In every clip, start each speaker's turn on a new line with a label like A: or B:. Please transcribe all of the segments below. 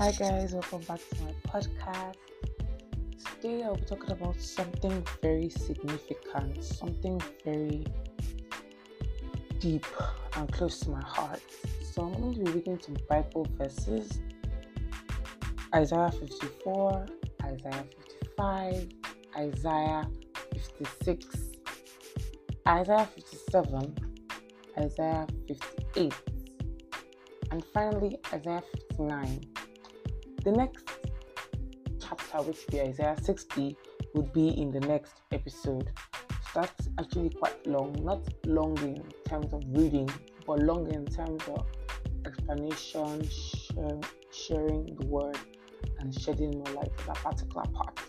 A: Hi, guys, welcome back to my podcast. Today, I'll be talking about something very significant, something very deep and close to my heart. So, I'm going to be reading some Bible verses Isaiah 54, Isaiah 55, Isaiah 56, Isaiah 57, Isaiah 58, and finally Isaiah 59. The next chapter, which will be Isaiah 60, would be in the next episode. So that's actually quite long, not long in terms of reading, but long in terms of explanation, share, sharing the word, and shedding more light on that particular part.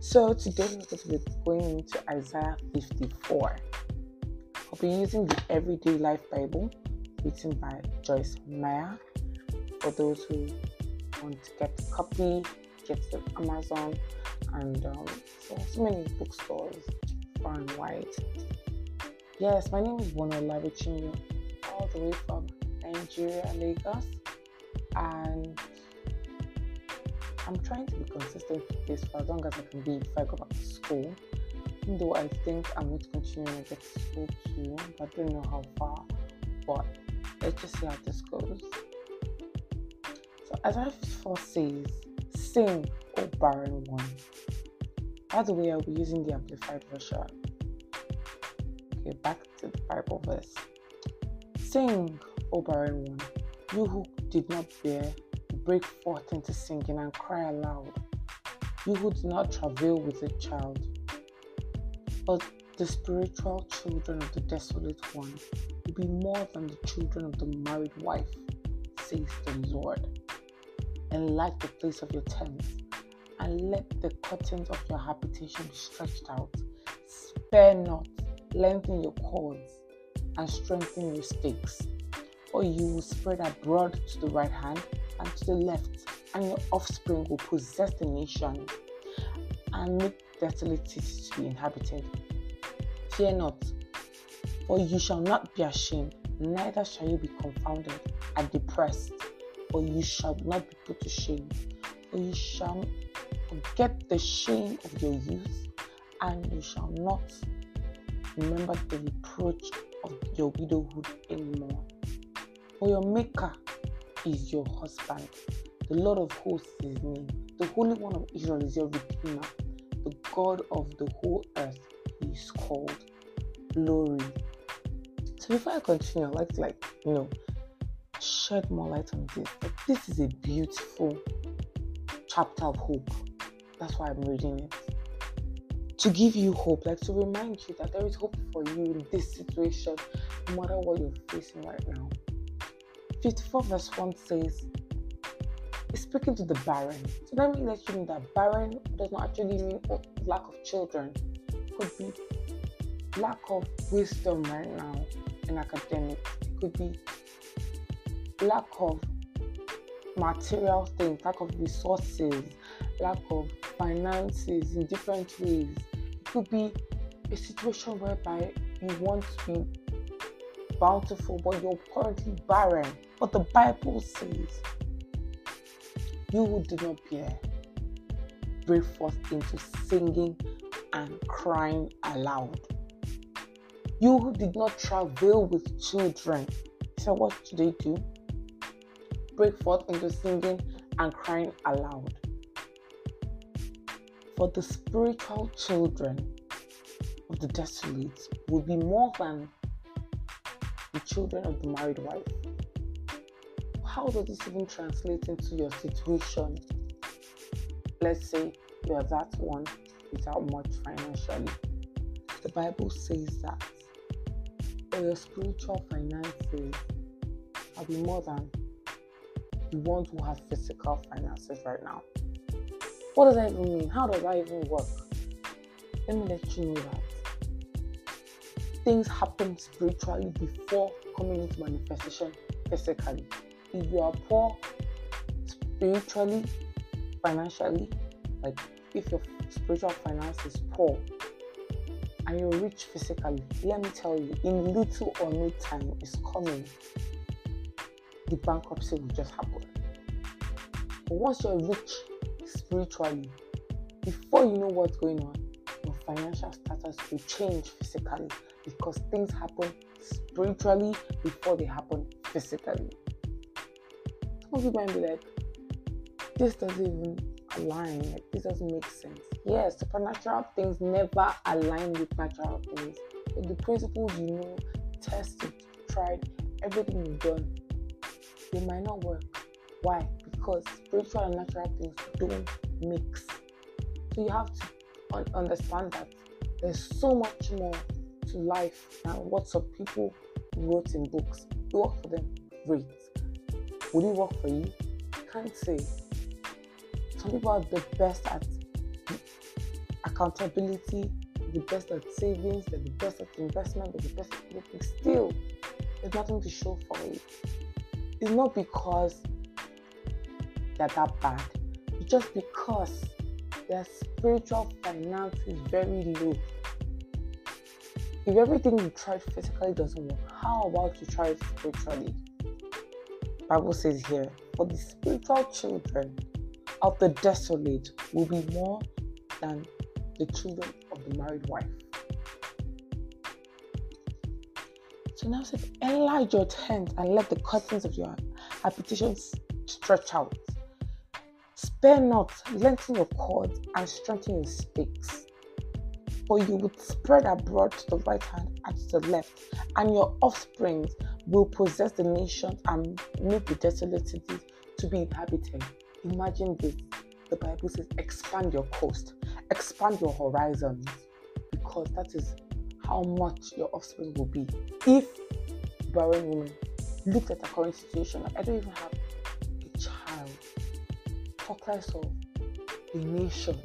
A: So today we're going to going into Isaiah 54. I'll be using the Everyday Life Bible written by Joyce Meyer for those who want to get a copy, get it on Amazon, and um, so, so many bookstores far and wide. Yes, my name is Bono Labichinyo, all the way from Nigeria, Lagos, and I'm trying to be consistent with this for as long as I can be before I go back to school. Even though I think I'm going to continue to get to school too, but I don't know how far. But let's just see how this goes. Isaiah 54 says, Sing, O barren one. By the way, I'll be using the amplified version. Okay, back to the Bible verse. Sing, O barren one, you who did not bear, break forth into singing and cry aloud. You who did not travail with a child, but the spiritual children of the desolate one will be more than the children of the married wife, says the Lord. Enlarge the place of your tents, and let the curtains of your habitation be stretched out. Spare not, lengthen your cords, and strengthen your stakes. Or you will spread abroad to the right hand and to the left, and your offspring will possess the nation and make desolate cities to be inhabited. Fear not, for you shall not be ashamed, neither shall you be confounded and depressed, for you shall not be put to shame, for you shall forget the shame of your youth, and you shall not remember the reproach of your widowhood anymore. For your Maker is your husband, the Lord of hosts is his name, the Holy One of Israel is your Redeemer, the God of the whole earth is called glory. So before I continue, I'd like to like, you know, shed more light on this. Like, this is a beautiful chapter of hope. That's why I'm reading it. To give you hope, like to remind you that there is hope for you in this situation, no matter what you're facing right now. 54 verse 1 says, speaking to the barren. So let me let you know that barren does not actually mean lack of children. It could be lack of wisdom right now in academics. It could be lack of material things, lack of resources, lack of finances in different ways. It could be a situation whereby you want to be bountiful, but you're currently barren. But the Bible says, You who do not bear, break forth into singing and crying aloud. You who did not travail with children, so what should they do? Break forth into singing and crying aloud. For the spiritual children of the desolate will be more than the children of the married wife. How does this even translate into your situation? Let's say you are that one without much financially. The Bible says that for your spiritual finances will be more than the ones who have physical finances right now. What does that even mean? How does that even work? Let me let you know that things happen spiritually before coming into manifestation physically. If you are poor spiritually, financially, like if your spiritual finance is poor and you're rich physically, let me tell you, in little or no time is coming, the bankruptcy will just happen. But once you're rich spiritually, before you know what's going on, your financial status will change physically because things happen spiritually before they happen physically. Some people might be like, this doesn't even align, like this doesn't make sense. Yes, supernatural things never align with natural things. But the principles you know, tested, tried, everything you've done, they might not work. Why? Because spiritual and natural things don't mix. So you have to un- understand that there's so much more to life than what some people wrote in books. It worked for them, great. Would it work for you? Can't say. Some people are the best at accountability, the best at savings, they're the best at investment, they're the best at everything. Still, there's nothing to show for it. It's not because that bad, it's just because their spiritual finance is very low. If everything you tried physically doesn't work, how about you try it spiritually? Bible says here, for the spiritual children of the desolate will be more than the children of the married wife. So now says, enlarge your tent and let the curtains of your habitation stretch out. Spare not, lengthen your cords and strengthen your stakes. For you would spread abroad to the right hand and to the left, and your offspring will possess the nations and make the desolate cities to be inhabited. Imagine this. The Bible says, expand your coast, expand your horizons, because that is how much your offspring will be. If barren woman looked at the current situation, like I don't even have less of a nation.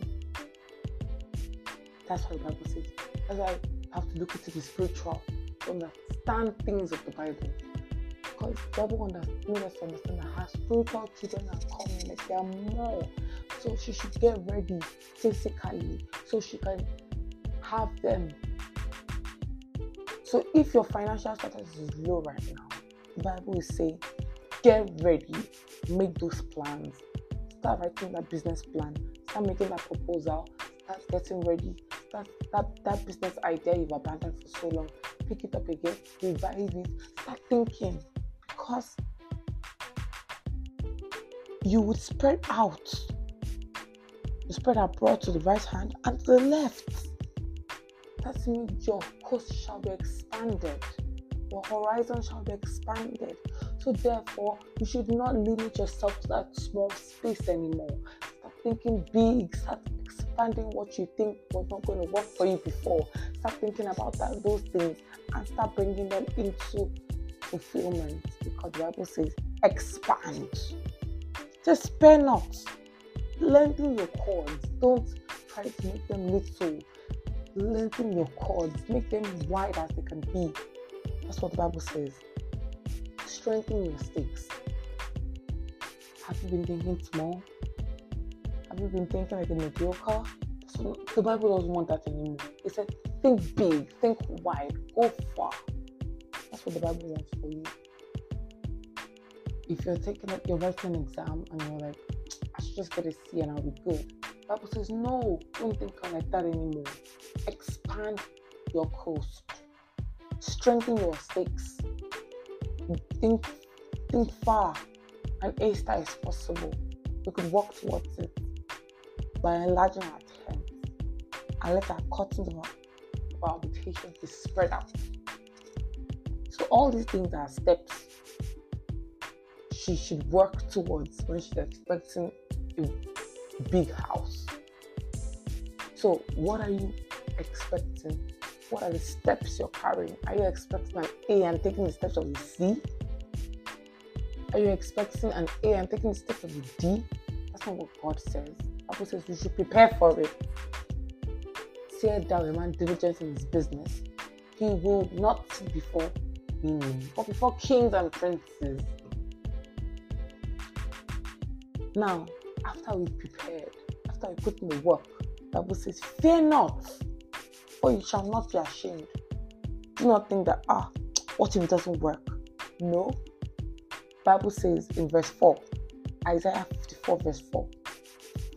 A: That's what the Bible says. That's why I have to look into the spiritual to understand things of the Bible. Because the Bible made us understand that her spiritual children are coming, like there are more. So she should get ready physically so she can have them. So if your financial status is low right now, the Bible is saying, get ready, make those plans, start writing that business plan, start making that proposal, start getting ready, start that, that business idea you've abandoned for so long, pick it up again, revise it, start thinking because you would spread out. You spread abroad to the right hand and to the left. That means your coast shall be expanded, your horizon shall be expanded. So, therefore, you should not limit yourself to that small space anymore. Start thinking big, start expanding what you think was not going to work for you before. Start thinking about that, those things and start bringing them into fulfillment because the Bible says, expand. Just spare not. Lengthen your cords. Don't try to make them little. Lengthen your cords. Make them wide as they can be. That's what the Bible says. Strengthen your stakes. Have you been thinking small? Have you been thinking like a mediocre? So the Bible doesn't want that anymore. It said, think big, think wide, go far. That's what the Bible wants for you. If you're taking up, you're writing an exam and you're like, I should just get a C and I'll be good. The Bible says, no, don't think like that anymore. Expand your coast. Strengthen your stakes. Think, think far. And A star is possible. We could walk towards it by enlarging our tent and let our curtains of our, of our habitation be spread out. So all these things are steps she should work towards when she's expecting a big house. So what are you expecting? What are the steps you're carrying? Are you expecting an A and taking the steps of a C? Are you expecting an A and taking the steps of a D? That's not what God says. Bible says you should prepare for it. Tear down a man diligent in his business. He will not sit before women, but before kings and princes. Now, after we've prepared, after we put in the work, Bible says, Fear not, for you shall not be ashamed. Do not think that ah, what if it doesn't work? No. Bible says in verse 4, Isaiah 54, verse 4.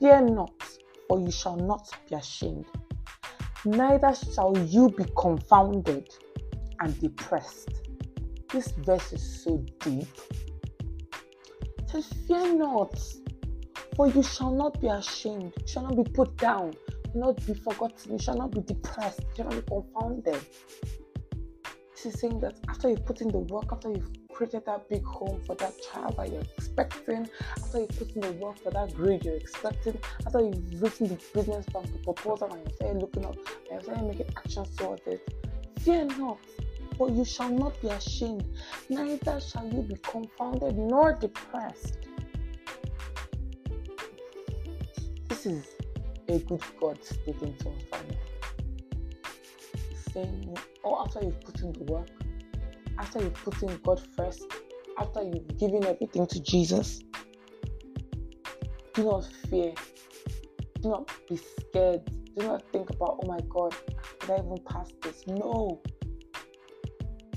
A: Fear not, for you shall not be ashamed, neither shall you be confounded and depressed. This verse is so deep. It says, Fear not, for you shall not be ashamed, you shall not be put down, you shall not be forgotten, you shall not be depressed, you shall not be confounded. This is saying that after you've put in the work, after you've created that big home for that child that you're expecting, after you've put in the work for that grade you're expecting, after you've written the business plan, the proposal, and you're saying looking up, and you're saying making actions towards it, fear not, for you shall not be ashamed, neither shall you be confounded nor depressed. This is a good God speaking to us. Saying, oh, after you've put in the work, after you've put in God first, after you've given everything to Jesus, do not fear. Do not be scared. Do not think about, oh my God, did I even pass this? No.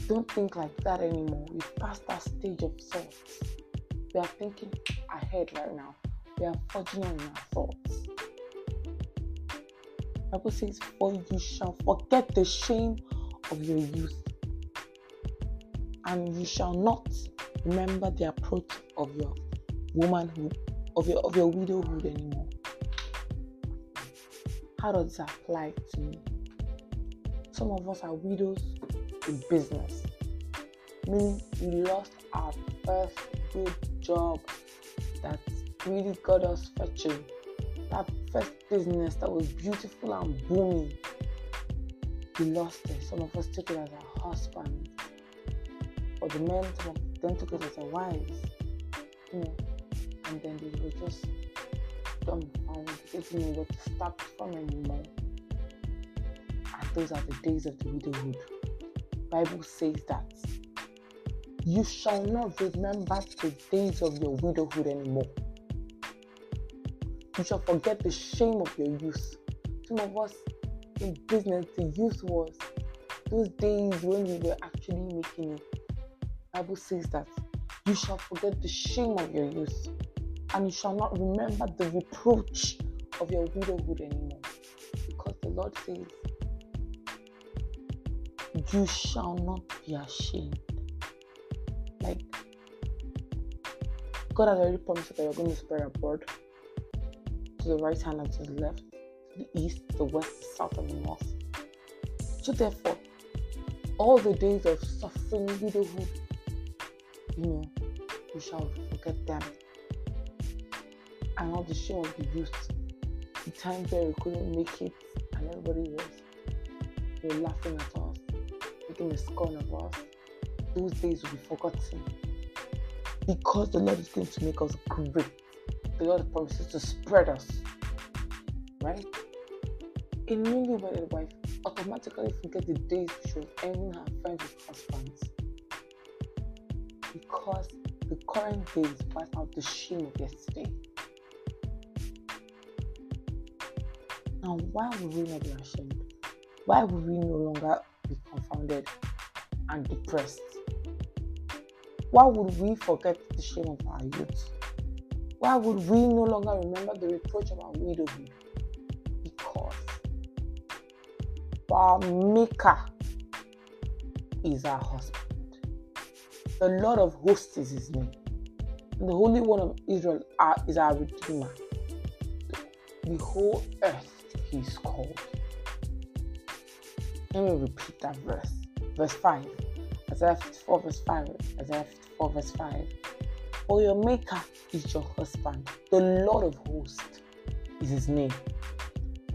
A: Don't think like that anymore. We've passed that stage of thoughts. We are thinking ahead right now. We are forging on our thoughts. Bible says, For you shall forget the shame of your youth, and you shall not remember the approach of your womanhood, of your of your widowhood anymore. How does this apply to me? Some of us are widows in business, meaning we lost our first good job that really got us fetching that first business that was beautiful and booming, we lost it. Some of us took it as a husband. For the men, don't took it as a wives. You know, and then they were just dumbfounded. and didn't know where to start from anymore. And those are the days of the widowhood. Bible says that you shall not remember the days of your widowhood anymore. You shall forget the shame of your youth. Some of us in business, the youth was those days when we were actually making it. Bible says that you shall forget the shame of your youth, and you shall not remember the reproach of your widowhood anymore. Because the Lord says, You shall not be ashamed. Like God has already promised that you're going to spread abroad to the right hand and to the left, to the east, the west, the south, and the north. So therefore, all the days of suffering, widowhood, you know, we shall forget them. And all the shame of the youth, the times where we couldn't make it and everybody was were laughing at us, making a scorn of us. Those days will be forgotten. Because the Lord is going to make us great the Lord promises to spread us. Right? A newly wedded wife automatically forget the days she was ending her friends with husbands. Because the current days wipe out the shame of yesterday. Now, why would we not be ashamed? Why would we no longer be confounded and depressed? Why would we forget the shame of our youth? Why would we no longer remember the reproach of our widowhood? Because our Maker is our husband. The Lord of hosts is his name. And the Holy One of Israel is our Redeemer. The whole earth he is called. Let me repeat that verse. Verse 5. Isaiah 54, verse 5. Isaiah 54, verse 5. For your maker is your husband. The Lord of hosts is his name.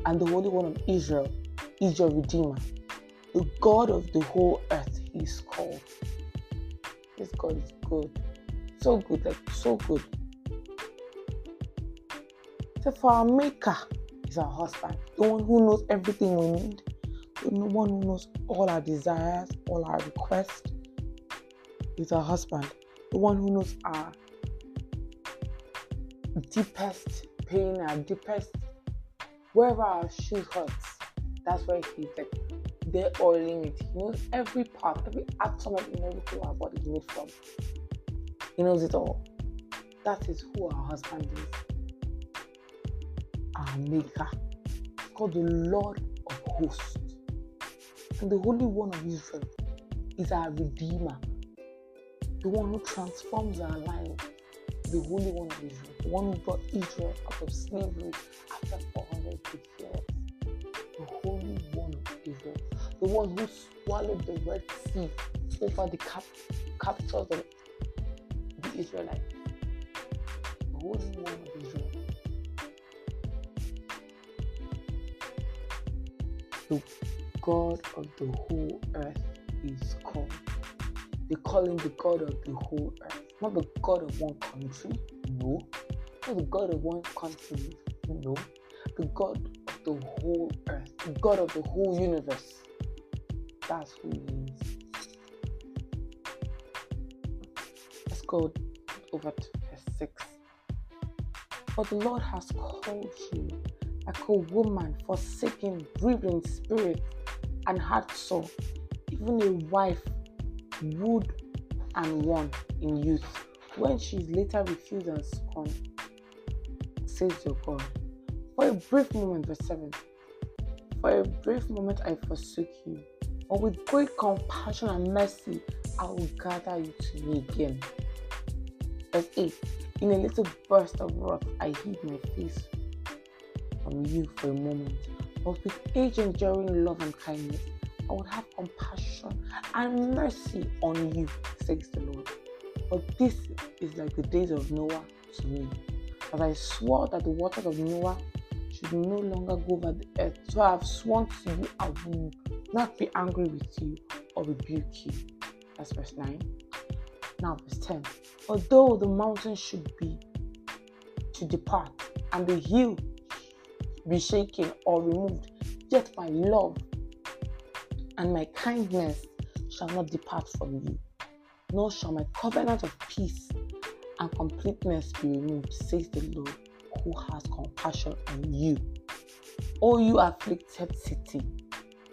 A: And the Holy One of Israel is your Redeemer. The God of the whole earth he is called. This God is good. So good, like so good. So for our maker is our husband, the one who knows everything we need, the one who knows all our desires, all our requests, is our husband the one who knows our deepest pain, our deepest, wherever our shoe hurts, that's where he's like, they're oiling it. He knows every part, every atom of molecule our body is made from. He knows it all. That is who our husband is. Our maker. It's called the Lord of hosts. And the Holy One of Israel is our Redeemer, the one who transforms our lives, the Holy One of Israel, the one who brought Israel out of slavery after 400 years, the one who swallowed the Red Sea over the cap- captors of the Israelites, the Holy One of Israel. The God of the whole earth is called. They call him the God of the whole earth. Not the God of one country, no. Not the God of one continent, no. The God of the whole earth, the God of the whole universe. That's who he is. Let's go over to verse 6. But the Lord has called you like a woman forsaken, grieving spirit, and heart sore, even a wife would and won in youth, when she is later refused and scorned, says your God. For a brief moment, verse 7 For a brief moment I forsook you, but with great compassion and mercy I will gather you to me again. Verse 8 In a little burst of wrath I hid my face from you for a moment, but with age enduring love and kindness I would have compassion and mercy on you, says the Lord. But this is like the days of Noah to me. As I swore that the waters of Noah should no longer go over the earth, so I have sworn to you I will not be angry with you or rebuke you. That's verse 9. Now, verse 10. Although the mountain should be to depart and the hill be shaken or removed, yet my love and my kindness shall not depart from you, nor shall my covenant of peace and completeness be removed, says the Lord, who has compassion on you. O you afflicted city,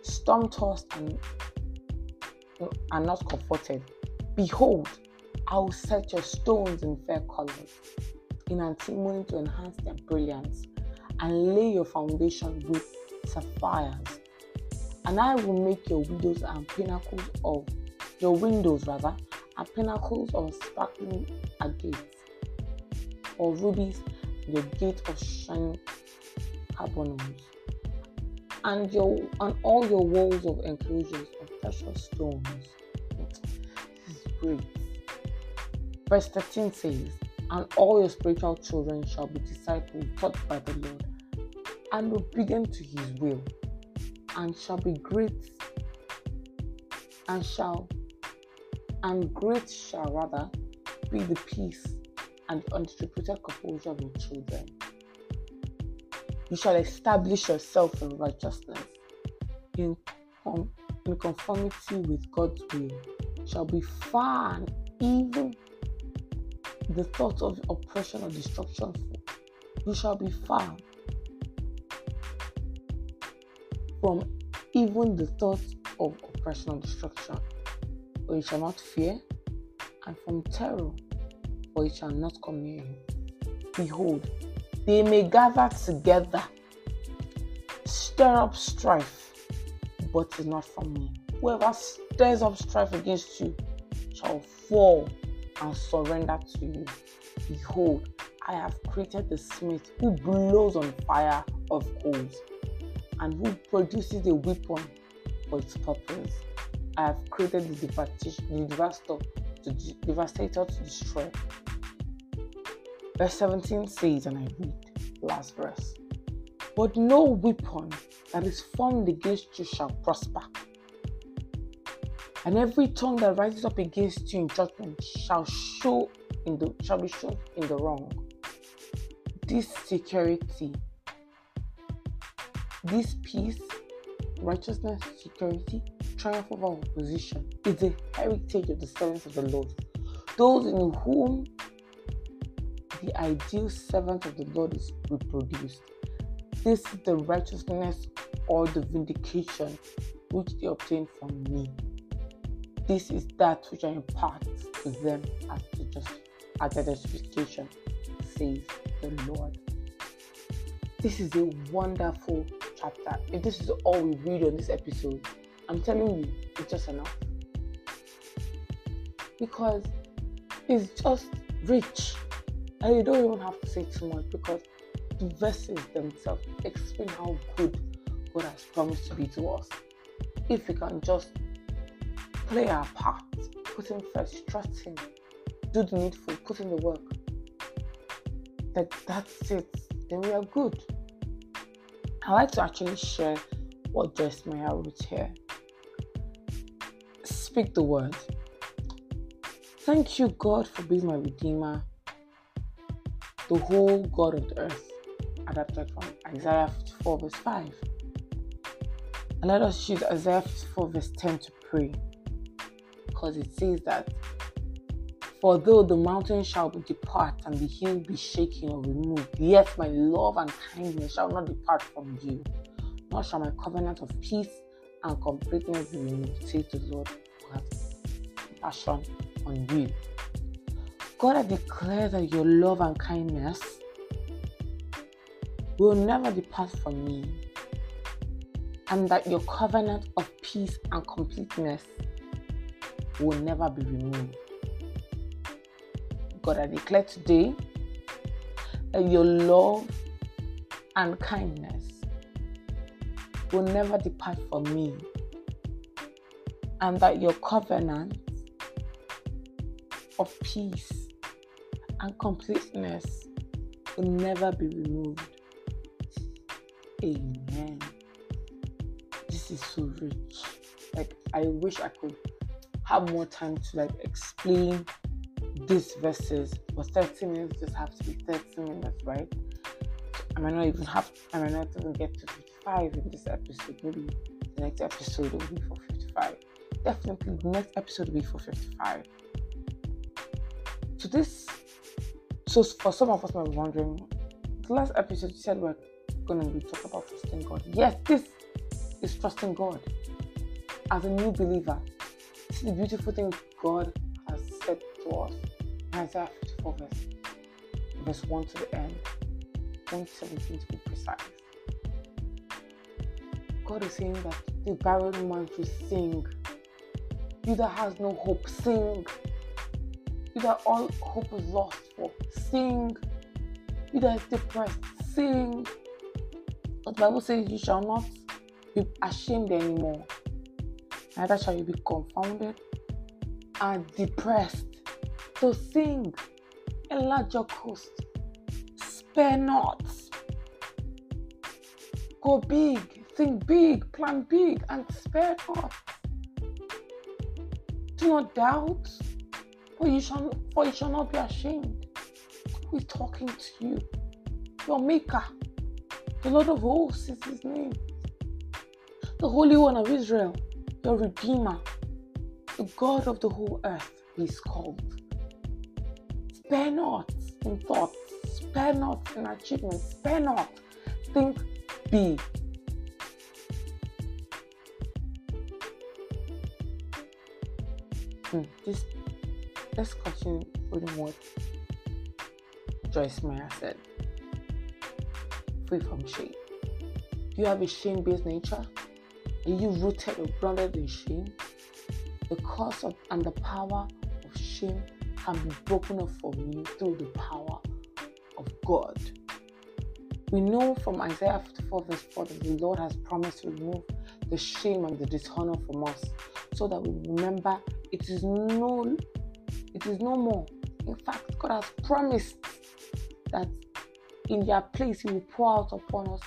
A: storm tossed and, not comforted, behold, I will set your stones in fair colors, in antimony to enhance their brilliance, and lay your foundation with sapphires. And I will make your windows and pinnacles of your windows rather and pinnacles of sparkling agates or rubies, your gate of shining carbuncles, and your and all your walls of enclosures of precious stones. This is great. Verse 13 says, And all your spiritual children shall be disciples taught by the Lord, and obedient to his will and shall be great and shall and great shall rather be the peace and undistributed composure of your children. You shall establish yourself in righteousness, in, in conformity with God's will. Shall be far even the thought of oppression or destruction. You shall be far from even the thought of oppression or destruction, for it shall not fear, and from terror, for it shall not come near you. Behold, they may gather together, stir up strife, but it's not from me. Whoever stirs up strife against you shall fall and surrender to you. Behold, I have created the smith who blows on fire of coals and who produces a weapon for its purpose. I have created the, devastator to, devastator to destroy. Verse 17 says, and I read last verse, but no weapon that is formed against you shall prosper. And every tongue that rises up against you in judgment shall show in the shall be shown in the wrong. This security this peace, righteousness, security, triumph over opposition is the heritage of the servants of the Lord. Those in whom the ideal servant of the Lord is reproduced. This is the righteousness or the vindication which they obtain from me. This is that which I impart to them as the justification. identification, says the Lord. This is a wonderful chapter. If this is all we read on this episode, I'm telling you, it's just enough. Because it's just rich. And you don't even have to say too much because the verses themselves explain how good God has promised to be to us. If we can just play our part, put Him first, trust Him, do the needful, put in the work, that that's it, then we are good. I like to actually share what Joyce Meyer wrote here. Speak the word. Thank you, God, for being my Redeemer, the whole God of the earth. Adapted from Isaiah 54, verse 5. And let us use Isaiah 54, verse 10 to pray. Because it says that, For though the mountain shall depart and the hill be shaken or removed, yet my love and kindness shall not depart from you, nor shall my covenant of peace and completeness be removed, says the Lord who has compassion on you. God, I declare that your love and kindness will never depart from me, and that your covenant of peace and completeness will never be removed. God, I declare today that your love and kindness will never depart from me, and that your covenant of peace and completeness will never be removed. Amen. This is so rich. Like I wish I could have more time to like explain these verses, but 30 minutes just have to be 30 minutes, right? I might not even have I might not even get to 55 in this episode. Maybe the next episode will be for 55. Definitely the next episode will be for 55 so this so for some of us might be wondering the last episode you said we're going to be talking about trusting god. Yes this is trusting god. As a new believer this is the beautiful thing god has said to us isaiah 54 verse, verse 1 to the end. 117 to be precise. God is saying that the barren man should sing. You that has no hope sing. You that all hope is lost sing. You is depressed, sing. But the Bible says you shall not be ashamed anymore. Neither shall you be confounded and depressed. So sing, enlarge your coast, spare not. Go big, think big, plan big, and spare not. Do not doubt for you shall, for you shall not be ashamed. Is talking to you? Your Maker, the Lord of hosts is His name. The Holy One of Israel, your Redeemer, the God of the whole earth, is called. Spare not in thoughts, spare not in achievements, spare not. Think big. Hmm, this let's continue reading what Joyce Meyer said. Free from shame. You have a shame based nature? Are you rooted or grounded in shame? The cause of and the power of shame can be broken off from you through the power of God. We know from Isaiah 54, verse 4 that the Lord has promised to remove the shame and the dishonor from us so that we remember it is no it is no more. In fact, God has promised that in their place He will pour out upon us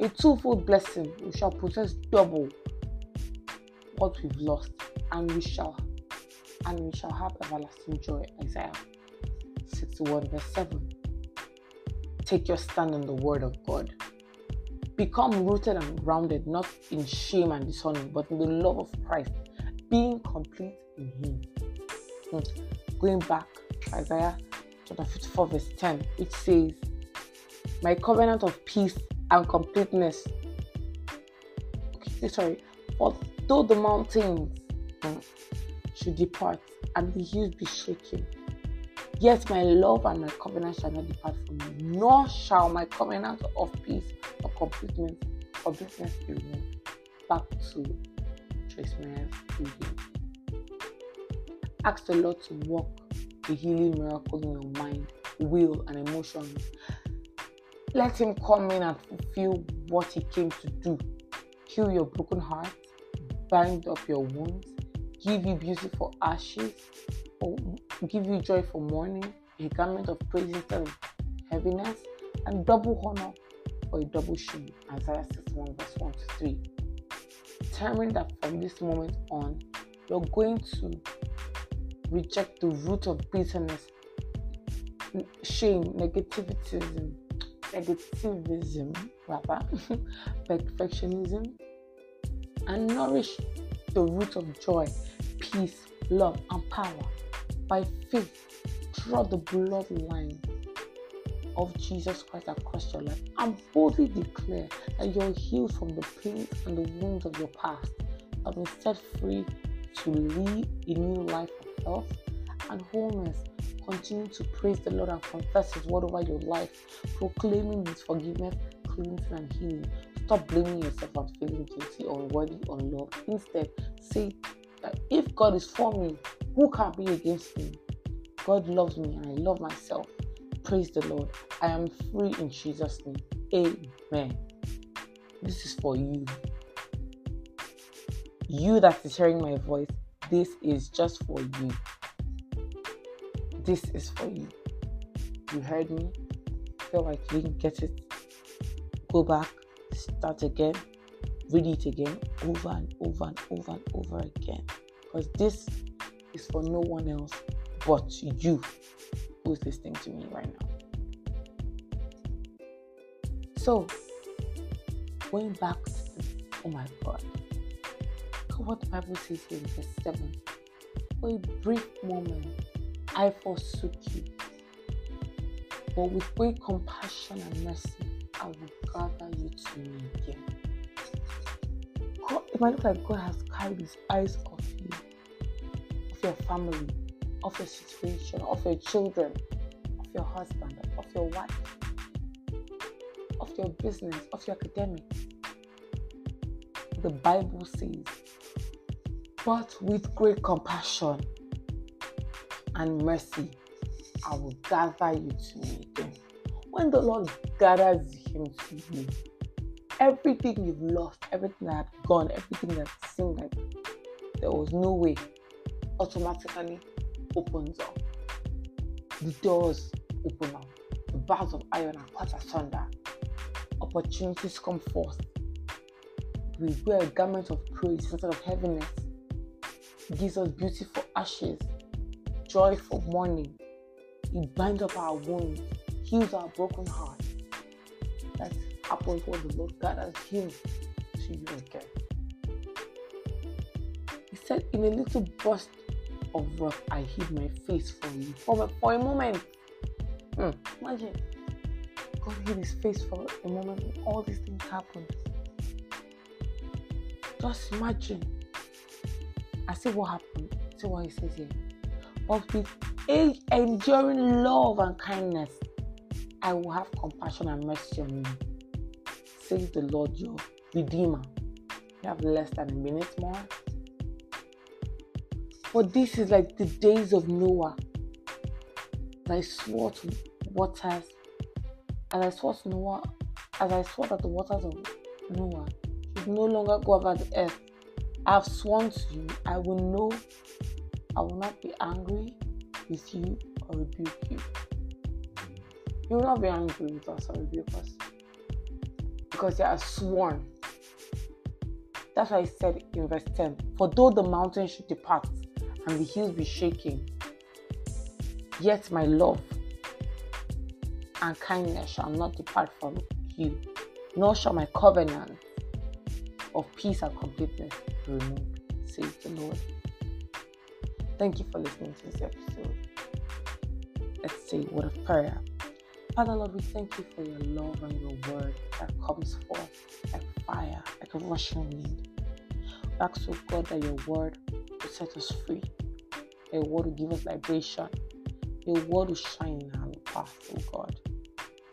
A: a twofold blessing. We shall possess double what we've lost, and we shall and we shall have everlasting joy. Isaiah 61 verse 7. Take your stand on the word of God. Become rooted and grounded not in shame and dishonor, but in the love of Christ, being complete in Him. Hmm going back Isaiah chapter 54, verse 10, which says, My covenant of peace and completeness. Okay, sorry. For though the mountains hmm, should depart and the hills be shaken, Yet my love and my covenant shall not depart from me, nor shall my covenant of peace or completeness, completeness be removed. Back to Joyce Meyer's reading. Ask the Lord to work healing miracle in your mind, will, and emotions. Let Him come in and fulfill what He came to do. Heal your broken heart, bind up your wounds, give you beauty for ashes, or give you joy for mourning, a garment of praise instead of heaviness, and double honor for a double shield. Isaiah 61 verse 1 to 3. Determine that from this moment on, you're going to reject the root of bitterness, shame, negativism, negativism, rather, perfectionism, and nourish the root of joy, peace, love, and power. By faith, draw the bloodline of Jesus Christ across your life and boldly declare that you're healed from the pains and the wounds of your past, have been set free to live a new life health and wholeness. Continue to praise the Lord and confess His word over your life, proclaiming His forgiveness, cleansing, and healing. Stop blaming yourself and feeling guilty, or worthy unworthy, unloved. Instead, say that if God is for me, who can be against me? God loves me and I love myself. Praise the Lord. I am free in Jesus' name. Amen. This is for you. You that is hearing my voice, this is just for you. This is for you. You heard me? Feel like you didn't get it? Go back, start again, read it again, over and over and over and over again. Because this is for no one else but you who's listening to me right now. So, going back to oh my God, what the Bible says here in verse 7. For a brief moment, I forsook you, but with great compassion and mercy, I will gather you to me again. God, it might look like God has carried his eyes off you, of your family, of your situation, of your children, of your husband, of your wife, of your business, of your academics. The Bible says, but with great compassion and mercy, I will gather you to me again. When the Lord gathers him to you, everything you've lost, everything that had gone, everything that seemed like there was no way, automatically opens up. The doors open up. The bars of iron are cut asunder. Opportunities come forth. We wear a garment of praise instead of heaviness. Gives us beauty for ashes, joy for mourning. It binds up our wounds, heals our broken heart. That happens when the Lord gathers Him to you again. He said, in a little burst of wrath, I hid my face from you. For, for a moment. Hmm. Imagine. God hid his face for a moment all these things happened. Just imagine. I see what happened. See what he says here. But with enduring love and kindness, I will have compassion and mercy on you. Says the Lord your Redeemer. You have less than a minute more. But this is like the days of Noah. And I swore to waters, and I swore to Noah, as I swore that the waters of Noah should no longer go over the earth. I have sworn to you, I will know, I will not be angry with you or rebuke you. You will not be angry with us or rebuke us because you are sworn. That's why I said in verse 10 For though the mountains should depart and the hills be shaking. Yet my love and kindness shall not depart from you, nor shall my covenant of peace and completeness removed, says the Lord. Thank you for listening to this episode. Let's say a word of prayer. Father Lord, we thank you for your love and your word that comes forth like fire, like a rushing wind. We ask, oh God, that your word will set us free. A word will give us liberation. Your word will shine in our path, oh God.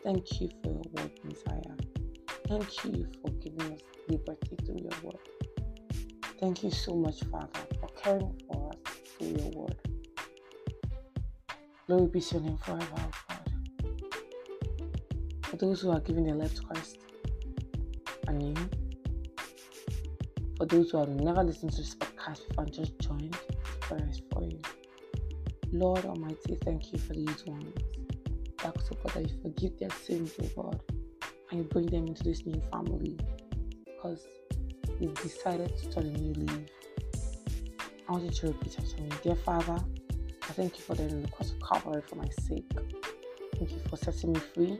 A: Thank you for your word, Messiah. Thank you for giving us liberty through your word. Thank you so much, Father, for caring for us through your word. Glory be to your name forever, oh God. For those who are giving their life to Christ and you, for those who have never listened to this podcast before and just joined, prayers for you. Lord Almighty, thank you for these ones. Ask, God, that you forgive their sins, oh God, and you bring them into this new family because you've decided to start a new leaf. I want you to repeat after me. Dear Father, I thank you for the cross of Calvary for my sake. Thank you for setting me free.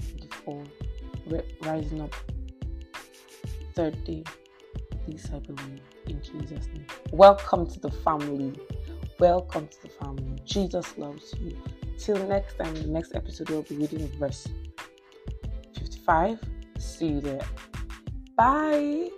A: Thank you for rising up third day. Please, I believe in Jesus' name. Welcome to the family. Welcome to the family. Jesus loves you. Till next time, the next episode, we'll be reading verse 55. See you there. Bye.